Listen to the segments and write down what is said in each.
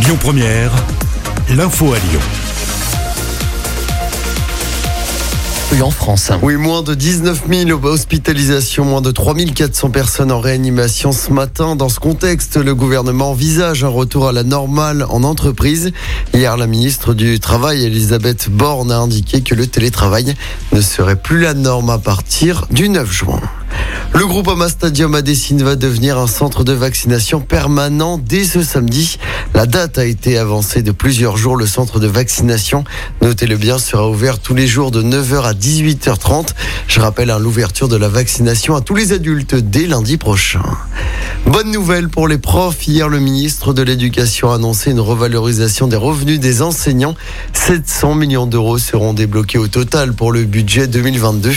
Lyon Première, l'info à Lyon. Oui, en France. Oui, moins de 19 000 hospitalisations, moins de 3 400 personnes en réanimation ce matin. Dans ce contexte, le gouvernement envisage un retour à la normale en entreprise. Hier, la ministre du Travail, Elisabeth Borne, a indiqué que le télétravail ne serait plus la norme à partir du 9 juin. Le groupe Ama Stadium à Dessine va devenir un centre de vaccination permanent dès ce samedi. La date a été avancée de plusieurs jours. Le centre de vaccination, notez-le bien, sera ouvert tous les jours de 9h à 18h30. Je rappelle hein, l'ouverture de la vaccination à tous les adultes dès lundi prochain. Bonne nouvelle pour les profs. Hier, le ministre de l'Éducation a annoncé une revalorisation des revenus des enseignants. 700 millions d'euros seront débloqués au total pour le budget 2022.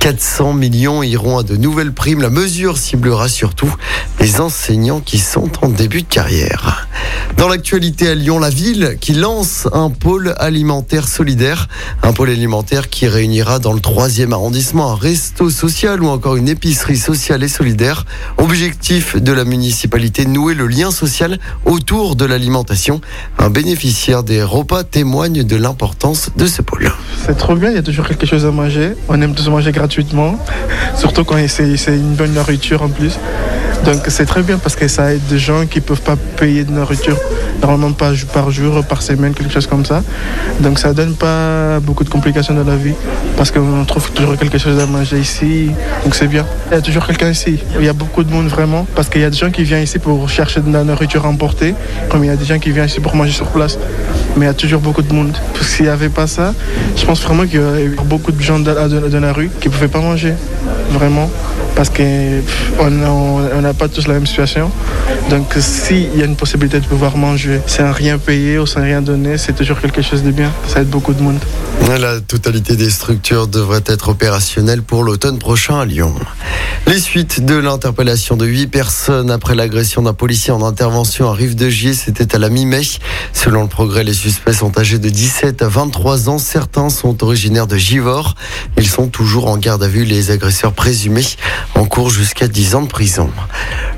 400 millions iront à de nouvelles primes. La mesure ciblera surtout les enseignants qui sont en début de carrière. Dans l'actualité à Lyon, la ville qui lance un pôle alimentaire solidaire. Un pôle alimentaire qui réunira dans le troisième arrondissement un resto social ou encore une épicerie sociale et solidaire. Objectif de la municipalité, nouer le lien social autour de l'alimentation. Un bénéficiaire des repas témoigne de l'importance de ce pôle. C'est trop bien, il y a toujours quelque chose à manger. On aime tous manger gratuitement, surtout quand c'est une bonne nourriture en plus. Donc c'est très bien parce que ça aide des gens qui ne peuvent pas payer de nourriture normalement pas par jour, par semaine, quelque chose comme ça. Donc ça donne pas beaucoup de complications dans la vie parce qu'on trouve toujours quelque chose à manger ici. Donc c'est bien. Il y a toujours quelqu'un ici. Il y a beaucoup de monde vraiment parce qu'il y a des gens qui viennent ici pour chercher de la nourriture emportée, comme il y a des gens qui viennent ici pour manger sur place. Mais il y a toujours beaucoup de monde. S'il n'y avait pas ça, je pense vraiment qu'il y aurait beaucoup de gens dans la rue qui ne pouvaient pas manger. Vraiment parce qu'on n'a pas tous la même situation. Donc s'il y a une possibilité de pouvoir manger sans rien payer ou sans rien donner, c'est toujours quelque chose de bien. Ça aide beaucoup de monde. La totalité des structures devrait être opérationnelle pour l'automne prochain à Lyon. Les suites de l'interpellation de 8 personnes après l'agression d'un policier en intervention à Rive de Gier, c'était à la mi-mai. Selon le progrès, les suspects sont âgés de 17 à 23 ans. Certains sont originaires de Givors. Ils sont toujours en garde à vue, les agresseurs présumés en cours jusqu'à 10 ans de prison.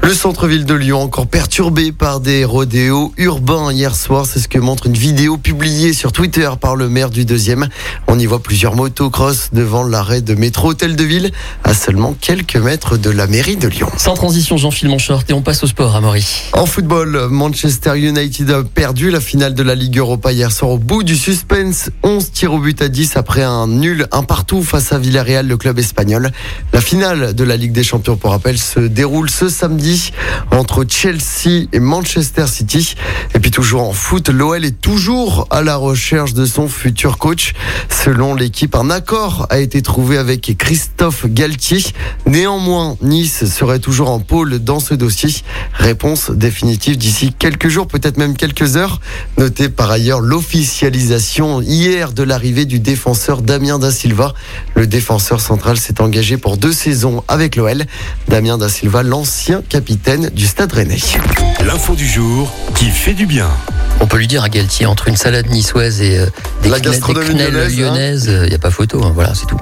Le centre-ville de Lyon encore perturbé par des rodéos urbains hier soir. C'est ce que montre une vidéo publiée sur Twitter par le maire du deuxième. On y voit plusieurs motocross devant l'arrêt de métro Hôtel de Ville à seulement quelques mètres de la mairie de Lyon. Sans transition, Jean-Philippe Monchort et on passe au sport, à Maurice. En football, Manchester United a perdu la finale de la Ligue Europa hier soir au bout du suspense. 11 tirs au but à 10 après un nul, un partout face à Villarreal, le club espagnol. La finale de la Ligue des Champions, pour rappel, se déroule ce samedi entre Chelsea et Manchester City. Et puis toujours en foot, l'OL est toujours à la recherche de son futur coach. Selon l'équipe, un accord a été trouvé avec Christophe Galtier. Néanmoins, Nice serait toujours en pôle dans ce dossier. Réponse définitive d'ici quelques jours, peut-être même quelques heures. Notez par ailleurs l'officialisation hier de l'arrivée du défenseur Damien Da Silva. Le défenseur central s'est engagé pour deux saisons avec l'OL. Damien Da Silva, l'ancien capitaine du Stade Rennais. L'info du jour qui fait du bien. On peut lui dire à Galtier, entre une salade niçoise et euh, des, La quenelles- des gastronomie quenelles lyonnaise, hein. lyonnaises, il n'y a pas photo, hein, voilà, c'est tout.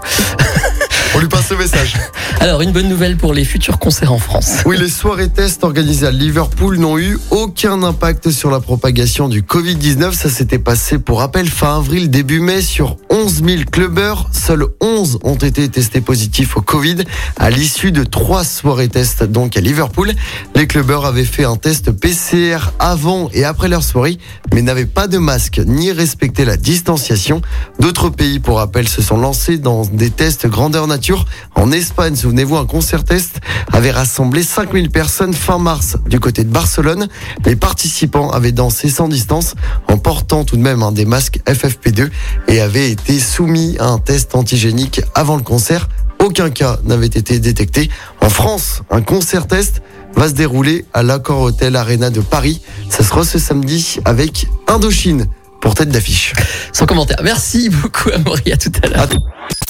On lui passe le message. Alors, une bonne nouvelle pour les futurs concerts en France. Oui, les soirées tests organisées à Liverpool n'ont eu aucun impact sur la propagation du Covid-19. Ça s'était passé, pour rappel, fin avril, début mai, sur 11 000 clubbers. Seuls 11 ont été testés positifs au Covid à l'issue de trois soirées tests, donc à Liverpool. Les clubbers avaient fait un test PCR avant et après leur soirée, mais n'avaient pas de masque ni respecté la distanciation. D'autres pays, pour rappel, se sont lancés dans des tests grandeur nature. En Espagne, souvenez-vous, un concert test avait rassemblé 5000 personnes fin mars du côté de Barcelone. Les participants avaient dansé sans distance en portant tout de même un des masques FFP2 et avaient été soumis à un test antigénique avant le concert. Aucun cas n'avait été détecté. En France, un concert test va se dérouler à l'Accor Hotel Arena de Paris. Ça sera ce samedi avec Indochine pour tête d'affiche. Sans commentaire. Merci beaucoup, Amaury. À tout à l'heure.